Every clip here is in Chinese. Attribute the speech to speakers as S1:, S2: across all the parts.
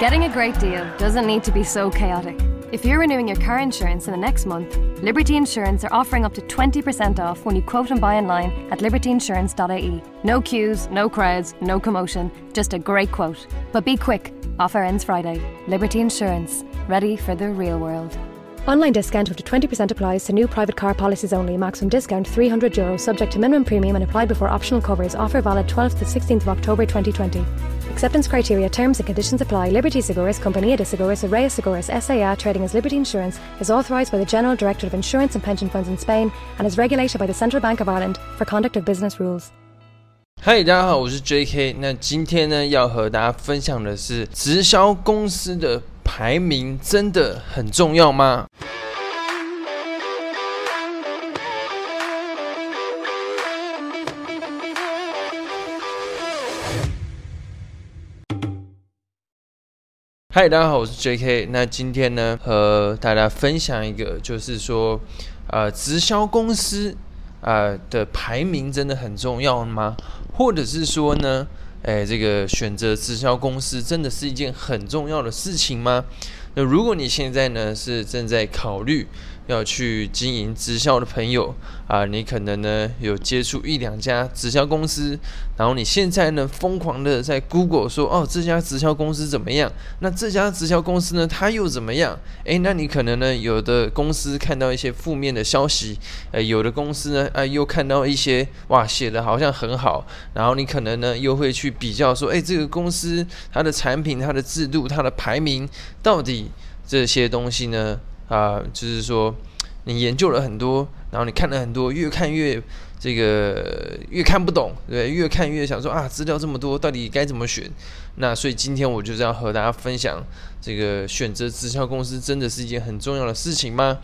S1: Getting a great deal doesn't need to be so chaotic. If you're renewing your car insurance in the next month, Liberty Insurance are offering up to 20% off when you quote and buy online at libertyinsurance.ie. No queues, no crowds, no commotion, just a great quote. But be quick, offer ends Friday. Liberty Insurance, ready for the real world.
S2: Online discount up to 20% applies to new private car policies only. Maximum discount €300, Euro, subject to minimum premium and applied before optional covers. Offer valid 12th to 16th of October 2020. Acceptance criteria, terms and conditions apply. Liberty Seguros, Compañía de Seguros, Araya Seguros, SAA, trading as Liberty Insurance, is authorised by the General Directorate of Insurance and Pension Funds in Spain and is regulated by the Central Bank of Ireland for conduct of business rules.
S3: 嗨，大家好，我是 J.K。那今天呢，要和大家分享的是直销公司的排名真的很重要吗？ 嗨，大家好，我是 J.K。那今天呢，和大家分享一个，就是说，呃，直销公司啊的排名真的很重要吗？或者是说呢，哎，这个选择直销公司真的是一件很重要的事情吗？那如果你现在呢是正在考虑要去经营直销的朋友啊，你可能呢有接触一两家直销公司，然后你现在呢疯狂的在 Google 说哦这家直销公司怎么样？那这家直销公司呢它又怎么样？诶，那你可能呢有的公司看到一些负面的消息，呃，有的公司呢啊又看到一些哇写的好像很好，然后你可能呢又会去比较说，诶，这个公司它的产品、它的制度、它的排名到底这些东西呢？啊，就是说，你研究了很多，然后你看了很多，越看越这个越看不懂，对，越看越想说啊，资料这么多，到底该怎么选？那所以今天我就是要和大家分享，这个选择直销公司真的是一件很重要的事情吗？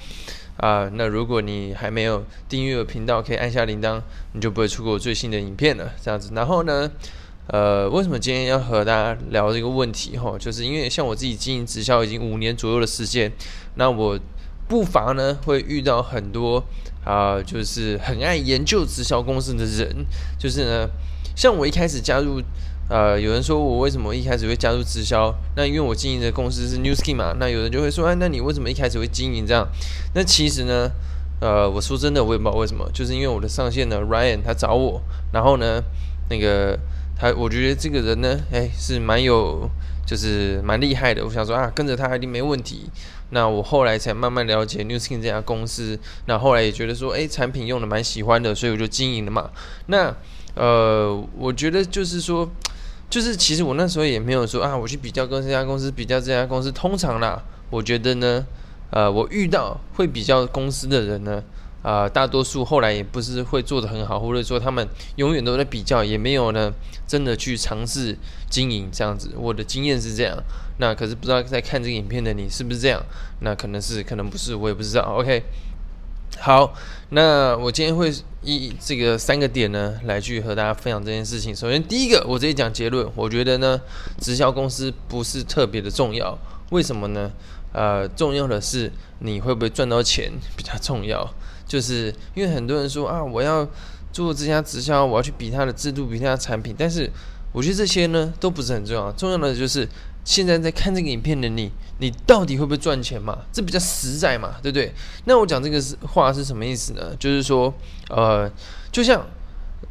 S3: 啊，那如果你还没有订阅频道，可以按下铃铛，你就不会错过我最新的影片了。这样子，然后呢，呃，为什么今天要和大家聊这个问题？哈，就是因为像我自己经营直销已经五年左右的时间。那我不乏呢会遇到很多啊，就是很爱研究直销公司的人，就是呢，像我一开始加入，呃，有人说我为什么一开始会加入直销？那因为我经营的公司是 New Skin 嘛，那有人就会说，哎，那你为什么一开始会经营这样？那其实呢，呃，我说真的，我也不知道为什么，就是因为我的上线呢，Ryan 他找我，然后呢，那个他，我觉得这个人呢，哎，是蛮有。就是蛮厉害的，我想说啊，跟着他一定没问题。那我后来才慢慢了解 New Skin 这家公司，那后来也觉得说，哎，产品用的蛮喜欢的，所以我就经营了嘛。那呃，我觉得就是说，就是其实我那时候也没有说啊，我去比较跟这家公司比较这家公司。通常啦，我觉得呢，呃，我遇到会比较公司的人呢。啊，大多数后来也不是会做的很好，或者说他们永远都在比较，也没有呢真的去尝试经营这样子。我的经验是这样，那可是不知道在看这个影片的你是不是这样？那可能是，可能不是，我也不知道。OK，好，那我今天会以这个三个点呢来去和大家分享这件事情。首先，第一个，我直接讲结论，我觉得呢，直销公司不是特别的重要，为什么呢？呃，重要的是你会不会赚到钱比较重要。就是因为很多人说啊，我要做这家直销，我要去比它的制度，比它的产品。但是我觉得这些呢都不是很重要，重要的就是现在在看这个影片的你，你到底会不会赚钱嘛？这比较实在嘛，对不对？那我讲这个是话是什么意思呢？就是说，呃，就像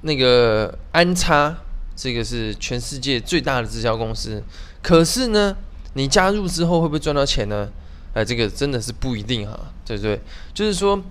S3: 那个安插，这个是全世界最大的直销公司，可是呢，你加入之后会不会赚到钱呢？哎，这个真的是不一定哈，对不对？就是说。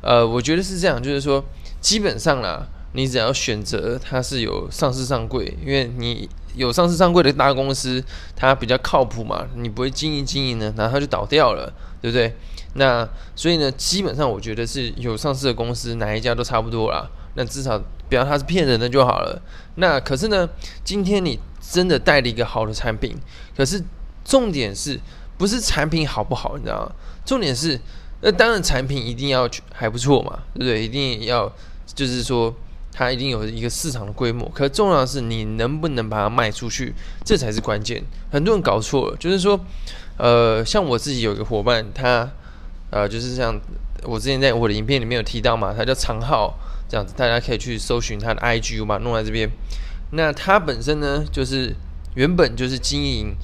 S3: 呃，我觉得是这样，就是说，基本上啦，你只要选择它是有上市上柜，因为你有上市上柜的大公司，它比较靠谱嘛，你不会经营经营呢，然后它就倒掉了，对不对？那所以呢，基本上我觉得是有上市的公司，哪一家都差不多啦。那至少不要它是骗人的就好了。那可是呢，今天你真的带了一个好的产品，可是重点是不是产品好不好？你知道吗？重点是。那当然，产品一定要还不错嘛，对不对？一定要就是说，它一定有一个市场的规模。可重要的是，你能不能把它卖出去，这才是关键。很多人搞错了，就是说，呃，像我自己有一个伙伴，他呃，就是像我之前在我的影片里面有提到嘛，他叫长浩，这样子，大家可以去搜寻他的 IG 把它弄在这边。那他本身呢，就是原本就是经营。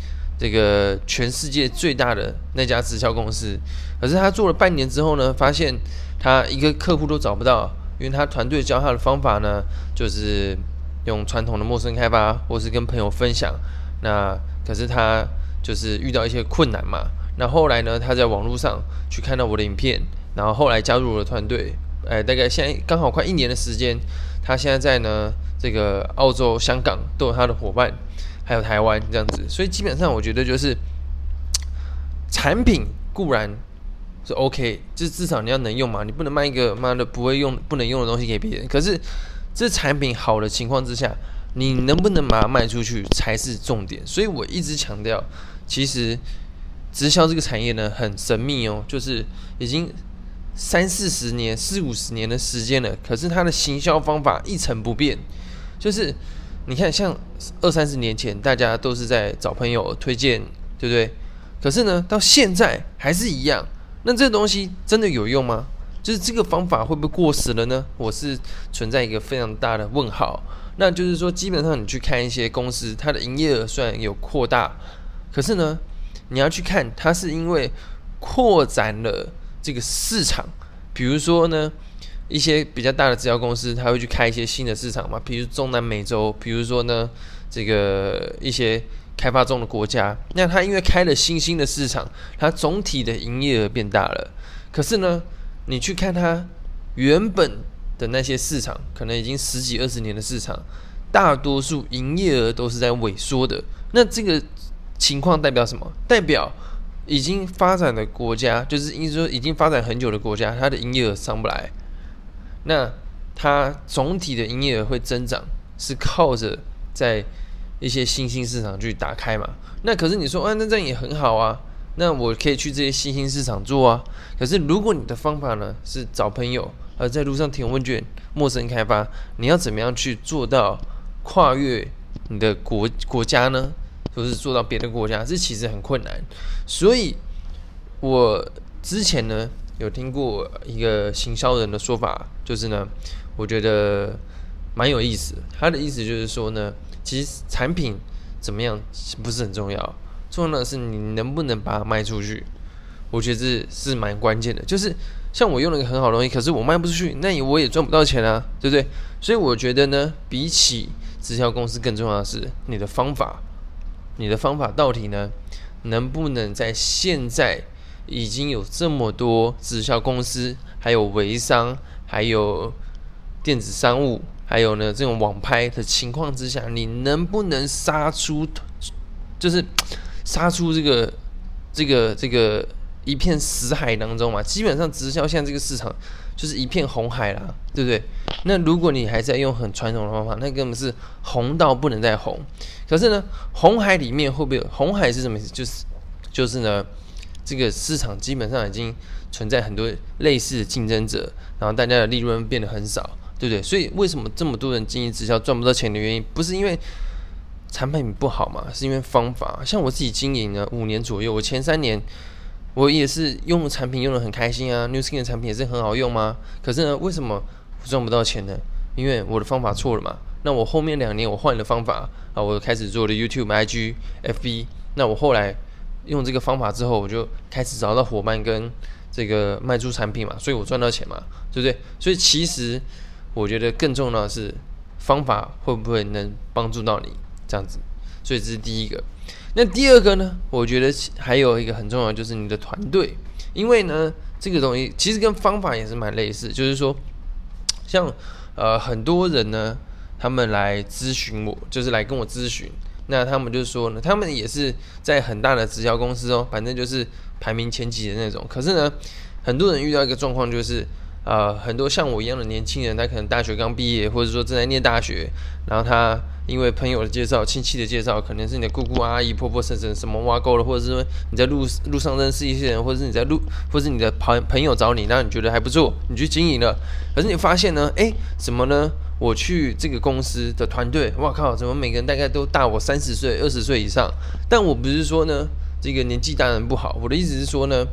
S3: 这个全世界最大的那家直销公司，可是他做了半年之后呢，发现他一个客户都找不到，因为他团队教他的方法呢，就是用传统的陌生开发，或是跟朋友分享。那可是他就是遇到一些困难嘛。那后来呢，他在网络上去看到我的影片，然后后来加入了团队。哎，大概现在刚好快一年的时间，他现在在呢这个澳洲、香港都有他的伙伴。还有台湾这样子，所以基本上我觉得就是产品固然是 OK，就是至少你要能用嘛，你不能卖一个妈的不会用、不能用的东西给别人。可是这产品好的情况之下，你能不能把它卖出去才是重点。所以我一直强调，其实直销这个产业呢很神秘哦，就是已经三四十年、四五十年的时间了，可是它的行销方法一成不变，就是。你看，像二三十年前，大家都是在找朋友推荐，对不对？可是呢，到现在还是一样。那这东西真的有用吗？就是这个方法会不会过时了呢？我是存在一个非常大的问号。那就是说，基本上你去看一些公司，它的营业额虽然有扩大，可是呢，你要去看它是因为扩展了这个市场，比如说呢。一些比较大的直销公司，他会去开一些新的市场嘛，比如中南美洲，比如说呢，这个一些开发中的国家，那他因为开了新兴的市场，它总体的营业额变大了。可是呢，你去看它原本的那些市场，可能已经十几二十年的市场，大多数营业额都是在萎缩的。那这个情况代表什么？代表已经发展的国家，就是意思说已经发展很久的国家，它的营业额上不来。那它总体的营业额会增长，是靠着在一些新兴市场去打开嘛？那可是你说，啊，那这样也很好啊。那我可以去这些新兴市场做啊。可是如果你的方法呢是找朋友，而在路上填问卷、陌生开发，你要怎么样去做到跨越你的国国家呢？就是做到别的国家，这其实很困难。所以我之前呢。有听过一个行销人的说法，就是呢，我觉得蛮有意思。他的意思就是说呢，其实产品怎么样不是很重要，重要的是你能不能把它卖出去。我觉得这是蛮关键的。就是像我用了一个很好的东西，可是我卖不出去，那我也赚不到钱啊，对不对？所以我觉得呢，比起直销公司更重要的是你的方法，你的方法到底呢，能不能在现在。已经有这么多直销公司，还有微商，还有电子商务，还有呢这种网拍的情况之下，你能不能杀出，就是杀出这个这个这个一片死海当中嘛？基本上直销现在这个市场就是一片红海啦，对不对？那如果你还在用很传统的方法，那根本是红到不能再红。可是呢，红海里面会不会红海是什么意思？就是就是呢？这个市场基本上已经存在很多类似的竞争者，然后大家的利润变得很少，对不对？所以为什么这么多人经营直销赚不到钱的原因，不是因为产品不好嘛？是因为方法。像我自己经营了五年左右，我前三年我也是用产品用的很开心啊，New Skin 的产品也是很好用吗？可是呢，为什么赚不到钱呢？因为我的方法错了嘛。那我后面两年我换了方法啊，我开始做了 YouTube、IG、FB，那我后来。用这个方法之后，我就开始找到伙伴跟这个卖出产品嘛，所以我赚到钱嘛，对不对？所以其实我觉得更重要的是方法会不会能帮助到你这样子，所以这是第一个。那第二个呢？我觉得还有一个很重要，就是你的团队，因为呢，这个东西其实跟方法也是蛮类似，就是说，像呃很多人呢，他们来咨询我，就是来跟我咨询。那他们就说呢，他们也是在很大的直销公司哦，反正就是排名前几的那种。可是呢，很多人遇到一个状况就是，呃，很多像我一样的年轻人，他可能大学刚毕业，或者说正在念大学，然后他因为朋友的介绍、亲戚的介绍，可能是你的姑姑、阿姨、婆婆、婶婶什么挖沟了，或者是你在路路上认识一些人，或者是你在路，或者是你的朋朋友找你，那你觉得还不错，你去经营了。可是你发现呢，哎，怎么呢？我去这个公司的团队，哇靠！怎么每个人大概都大我三十岁、二十岁以上？但我不是说呢，这个年纪大人不好。我的意思是说呢，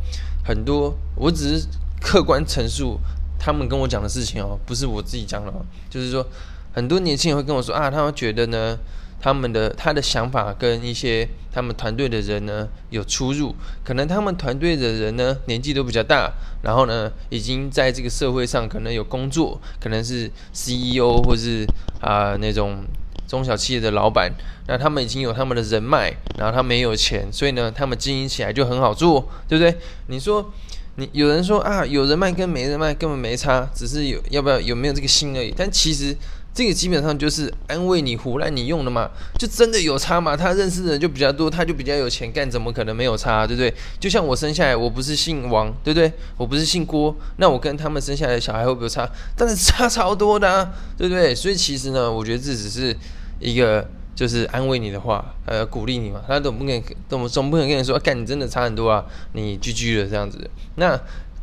S3: 很多我只是客观陈述他们跟我讲的事情哦，不是我自己讲的。就是说，很多年轻人会跟我说啊，他们觉得呢，他们的他的想法跟一些他们团队的人呢有出入，可能他们团队的人呢年纪都比较大，然后呢已经在这个社会上可能有工作，可能是 CEO 或是啊那种中小企业的老板，那他们已经有他们的人脉，然后他没有钱，所以呢他们经营起来就很好做，对不对？你说。你有人说啊，有人脉跟没人脉根本没差，只是有要不要有没有这个心而已。但其实这个基本上就是安慰你、胡乱你用的嘛，就真的有差嘛？他认识的人就比较多，他就比较有钱干，怎么可能没有差？对不对？就像我生下来，我不是姓王，对不对？我不是姓郭，那我跟他们生下来的小孩会不会差？但是差超多的，啊对不对？所以其实呢，我觉得这只是一个。就是安慰你的话，呃，鼓励你嘛。他总不能总总不能跟你说，干你真的差很多啊，你 GG 了这样子。那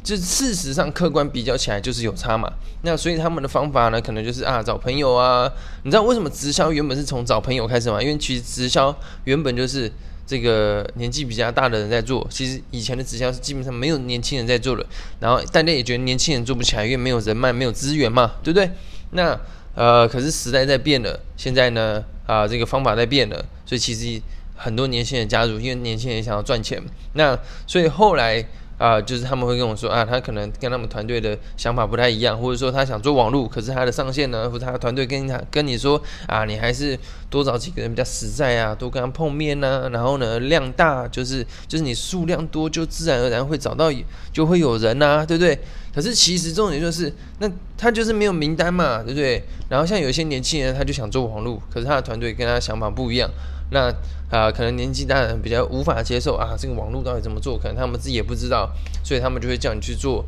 S3: 就事实上客观比较起来就是有差嘛。那所以他们的方法呢，可能就是啊找朋友啊。你知道为什么直销原本是从找朋友开始吗？因为其实直销原本就是这个年纪比较大的人在做。其实以前的直销是基本上没有年轻人在做的。然后大家也觉得年轻人做不起来，因为没有人脉、没有资源嘛，对不对？那呃，可是时代在变了，现在呢？啊，这个方法在变了，所以其实很多年轻人加入，因为年轻人想要赚钱。那所以后来啊，就是他们会跟我说啊，他可能跟他们团队的想法不太一样，或者说他想做网络，可是他的上线呢，或者他的团队跟他跟你说啊，你还是多找几个人比较实在啊，多跟他碰面呐，然后呢量大，就是就是你数量多，就自然而然会找到，就会有人呐，对不对？可是其实重点就是，那他就是没有名单嘛，对不对？然后像有些年轻人，他就想做网络，可是他的团队跟他想法不一样，那啊，可能年纪大的人比较无法接受啊，这个网络到底怎么做？可能他们自己也不知道，所以他们就会叫你去做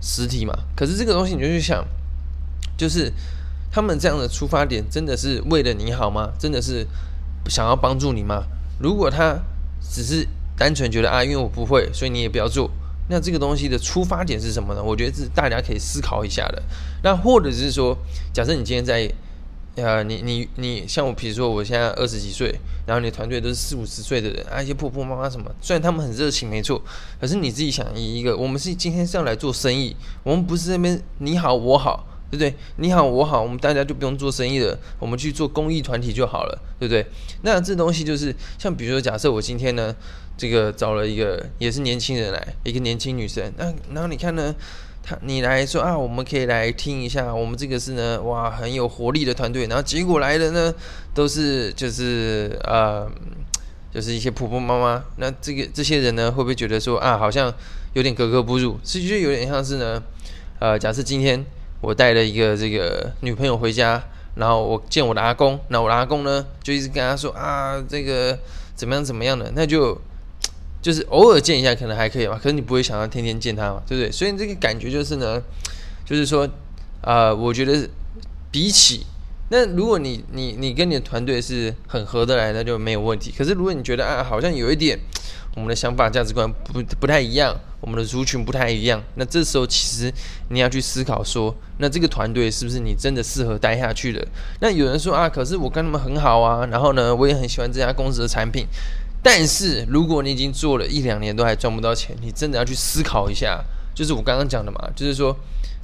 S3: 实体嘛。可是这个东西你就去想，就是他们这样的出发点真的是为了你好吗？真的是想要帮助你吗？如果他只是单纯觉得啊，因为我不会，所以你也不要做。那这个东西的出发点是什么呢？我觉得是大家可以思考一下的。那或者是说，假设你今天在，呃，你你你像我，比如说我现在二十几岁，然后你的团队都是四五十岁的人，啊，一些婆婆妈妈什么，虽然他们很热情，没错，可是你自己想一个，我们是今天是要来做生意，我们不是那边你好我好，对不对？你好我好，我们大家就不用做生意了，我们去做公益团体就好了，对不对？那这东西就是像比如说，假设我今天呢。这个找了一个也是年轻人来，一个年轻女生。那然后你看呢，你来说啊，我们可以来听一下，我们这个是呢，哇，很有活力的团队。然后结果来的呢，都是就是呃，就是一些婆婆妈妈。那这个这些人呢，会不会觉得说啊，好像有点格格不入？是就有点像是呢，呃，假设今天我带了一个这个女朋友回家，然后我见我的阿公，那我的阿公呢，就一直跟他说啊，这个怎么样怎么样的，那就。就是偶尔见一下可能还可以嘛，可是你不会想要天天见他嘛，对不对？所以这个感觉就是呢，就是说，啊，我觉得比起那如果你你你跟你的团队是很合得来，那就没有问题。可是如果你觉得啊，好像有一点我们的想法价值观不不太一样，我们的族群不太一样，那这时候其实你要去思考说，那这个团队是不是你真的适合待下去的？那有人说啊，可是我跟他们很好啊，然后呢，我也很喜欢这家公司的产品。但是，如果你已经做了一两年都还赚不到钱，你真的要去思考一下。就是我刚刚讲的嘛，就是说，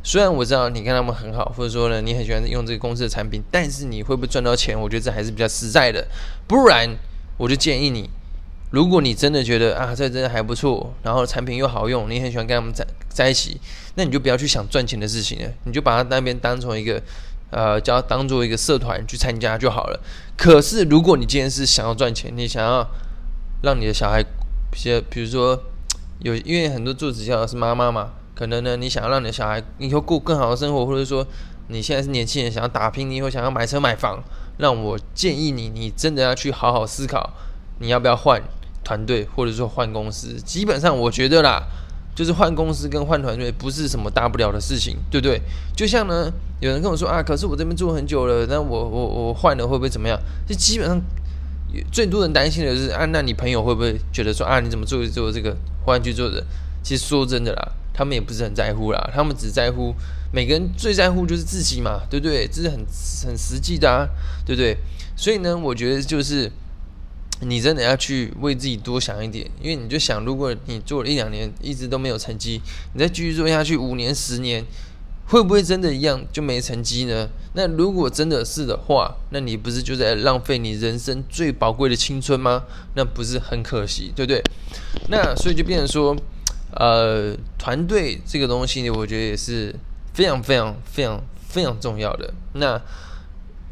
S3: 虽然我知道你跟他们很好，或者说呢，你很喜欢用这个公司的产品，但是你会不会赚到钱？我觉得这还是比较实在的。不然，我就建议你，如果你真的觉得啊，这真的还不错，然后产品又好用，你很喜欢跟他们在在一起，那你就不要去想赚钱的事情了，你就把它那边当成一个呃，叫当做一个社团去参加就好了。可是，如果你今天是想要赚钱，你想要让你的小孩，些比如说有，因为很多做直销的是妈妈嘛，可能呢，你想要让你的小孩以后过更好的生活，或者说你现在是年轻人想要打拼，你以后想要买车买房，让我建议你，你真的要去好好思考，你要不要换团队，或者说换公司。基本上我觉得啦，就是换公司跟换团队不是什么大不了的事情，对不对？就像呢，有人跟我说啊，可是我这边做很久了，那我我我换了会不会怎么样？就基本上。最多人担心的是啊，那你朋友会不会觉得说啊，你怎么做做这个换去做的？其实说真的啦，他们也不是很在乎啦，他们只在乎每个人最在乎就是自己嘛，对不对？这是很很实际的啊，对不对？所以呢，我觉得就是你真的要去为自己多想一点，因为你就想，如果你做了一两年一直都没有成绩，你再继续做下去五年十年，会不会真的一样就没成绩呢？那如果真的是的话，那你不是就在浪费你人生最宝贵的青春吗？那不是很可惜，对不对？那所以就变成说，呃，团队这个东西，我觉得也是非常非常非常非常重要的。那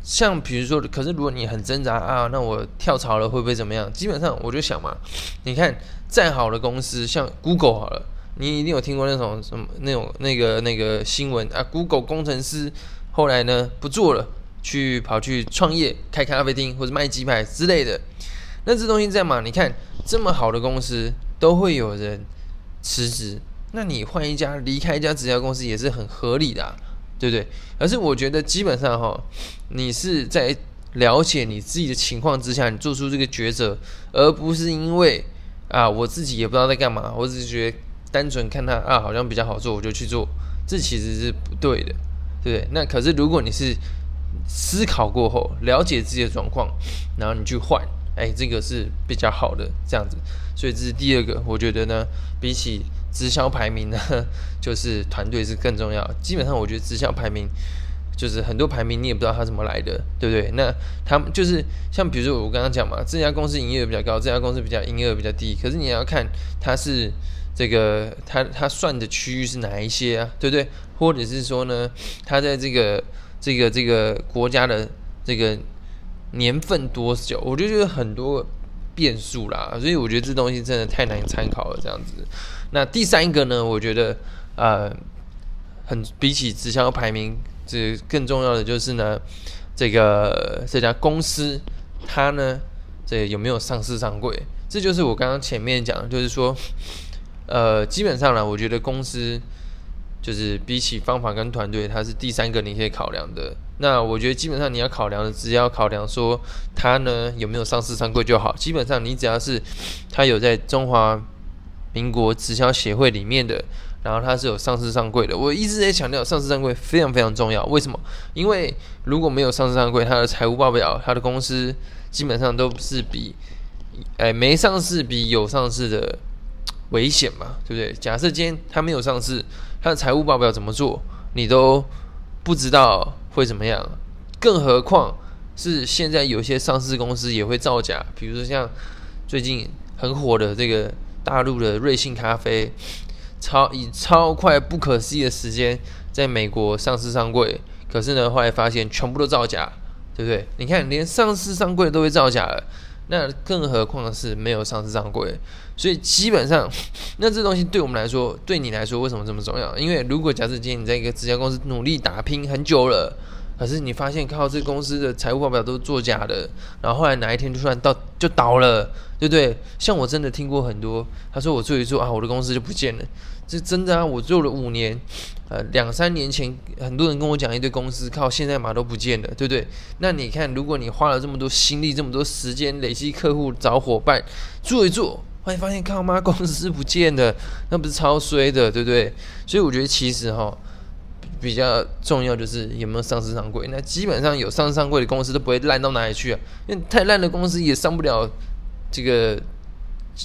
S3: 像比如说，可是如果你很挣扎啊，那我跳槽了会不会怎么样？基本上我就想嘛，你看再好的公司，像 Google 好了，你一定有听过那种什么那种那个那个新闻啊，Google 工程师后来呢不做了，去跑去创业开咖啡厅或者卖鸡排之类的。那这东西在嘛？你看这么好的公司都会有人辞职，那你换一家离开一家直销公司也是很合理的。对不对？而是我觉得基本上哈，你是在了解你自己的情况之下，你做出这个抉择，而不是因为啊，我自己也不知道在干嘛，我只是觉得单纯看他啊，好像比较好做，我就去做，这其实是不对的，对不对？那可是如果你是思考过后，了解自己的状况，然后你去换，哎，这个是比较好的这样子。所以这是第二个，我觉得呢，比起。直销排名呢，就是团队是更重要。基本上，我觉得直销排名就是很多排名你也不知道它怎么来的，对不对？那他们就是像比如说我刚刚讲嘛，这家公司营业额比较高，这家公司比较营业额比较低。可是你要看它是这个他他算的区域是哪一些啊，对不对？或者是说呢，他在这个这个这个国家的这个年份多久？我就觉得很多变数啦，所以我觉得这东西真的太难参考了，这样子。那第三个呢？我觉得，呃，很比起直销排名，这更重要的就是呢，这个这家公司它呢，这有没有上市上柜？这就是我刚刚前面讲，就是说，呃，基本上呢，我觉得公司就是比起方法跟团队，它是第三个你可以考量的。那我觉得基本上你要考量的，只要考量说它呢有没有上市上柜就好。基本上你只要是它有在中华。民国直销协会里面的，然后它是有上市上柜的。我一直在强调，上市上柜非常非常重要。为什么？因为如果没有上市上柜，它的财务报表，它的公司基本上都是比，哎，没上市比有上市的危险嘛，对不对？假设今天它没有上市，它的财务报表怎么做，你都不知道会怎么样。更何况是现在有些上市公司也会造假，比如说像最近很火的这个。大陆的瑞幸咖啡，超以超快不可思议的时间在美国上市上柜，可是呢，后来发现全部都造假，对不对？你看，连上市上柜都会造假了，那更何况是没有上市上柜？所以基本上，那这东西对我们来说，对你来说，为什么这么重要？因为如果假设今天你在一个直销公司努力打拼很久了，可是你发现靠这公司的财务报表都是作假的，然后后来哪一天就突然倒就倒了。对不对？像我真的听过很多，他说我做一做啊，我的公司就不见了，这真的啊！我做了五年，呃，两三年前很多人跟我讲一堆公司靠现在嘛都不见了，对不对？那你看，如果你花了这么多心力、这么多时间累积客户、找伙伴，做一做，后来发现靠妈公司不见了，那不是超衰的，对不对？所以我觉得其实哈，比较重要就是有没有上市上柜。那基本上有上市上柜的公司都不会烂到哪里去啊，因为太烂的公司也上不了。这个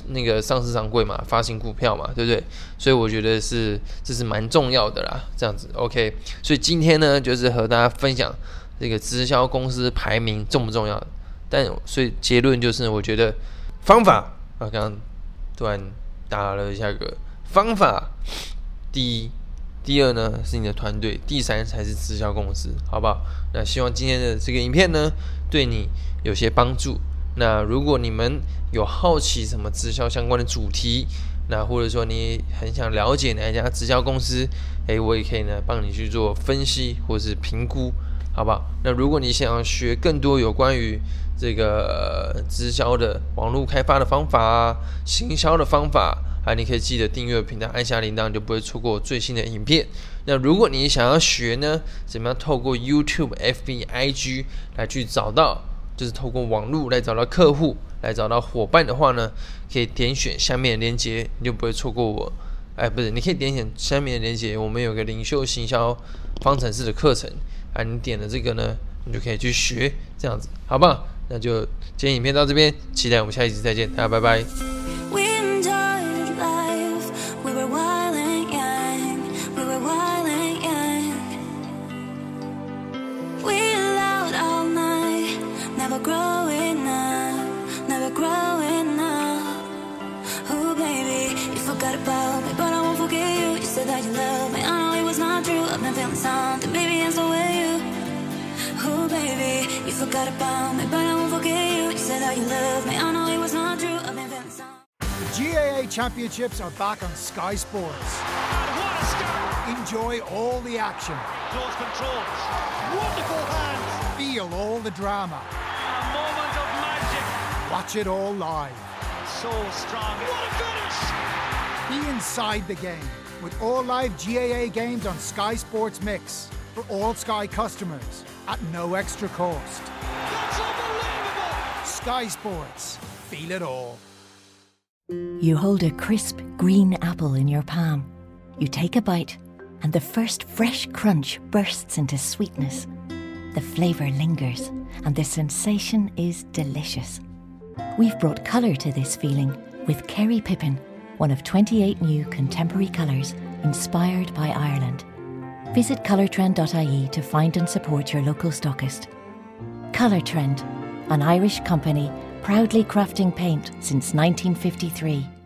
S3: 那个上市上柜嘛，发行股票嘛，对不对？所以我觉得是这是蛮重要的啦，这样子 OK。所以今天呢，就是和大家分享这个直销公司排名重不重要？但所以结论就是，我觉得方法啊，刚刚突然打了一下个方法，第一，第二呢是你的团队，第三才是直销公司，好不好？那希望今天的这个影片呢，对你有些帮助。那如果你们有好奇什么直销相关的主题，那或者说你很想了解哪一家直销公司，诶，我也可以呢帮你去做分析或是评估，好不好？那如果你想要学更多有关于这个直销的网络开发的方法啊，行销的方法啊，你可以记得订阅频道，按下铃铛，就不会错过最新的影片。那如果你想要学呢，怎么样透过 YouTube、FB、IG 来去找到？就是透过网络来找到客户，来找到伙伴的话呢，可以点选下面的链接，你就不会错过我。哎，不是，你可以点选下面的链接，我们有个领袖行销方程式的课程啊，你点了这个呢，你就可以去学，这样子，好不好？那就今天影片到这边，期待我们下一集再见，大家拜拜。
S4: Oh, baby, you forgot about me, but I won't forget you. You said that you love me, I know it was not true. I've been feeling something, baby, and so will you. Oh, baby, you forgot about me, but I won't forget you. You said that you love me, I know it was not true.
S5: The GAA Championships are back on Sky Sports. Enjoy all the action.
S6: Close controls. Wonderful hands.
S5: Feel all the drama. Watch it all live.
S6: So strong. What a finish!
S5: Be inside the game with all live GAA games on Sky Sports Mix for all Sky customers at no extra cost.
S6: That's unbelievable!
S5: Sky Sports. Feel it all.
S7: You hold a crisp green apple in your palm. You take a bite, and the first fresh crunch bursts into sweetness. The flavour lingers, and the sensation is delicious. We've brought colour to this feeling with Kerry Pippin, one of 28 new contemporary colours inspired by Ireland. Visit colourtrend.ie to find and support your local stockist. Colour Trend, an Irish company proudly crafting paint since 1953.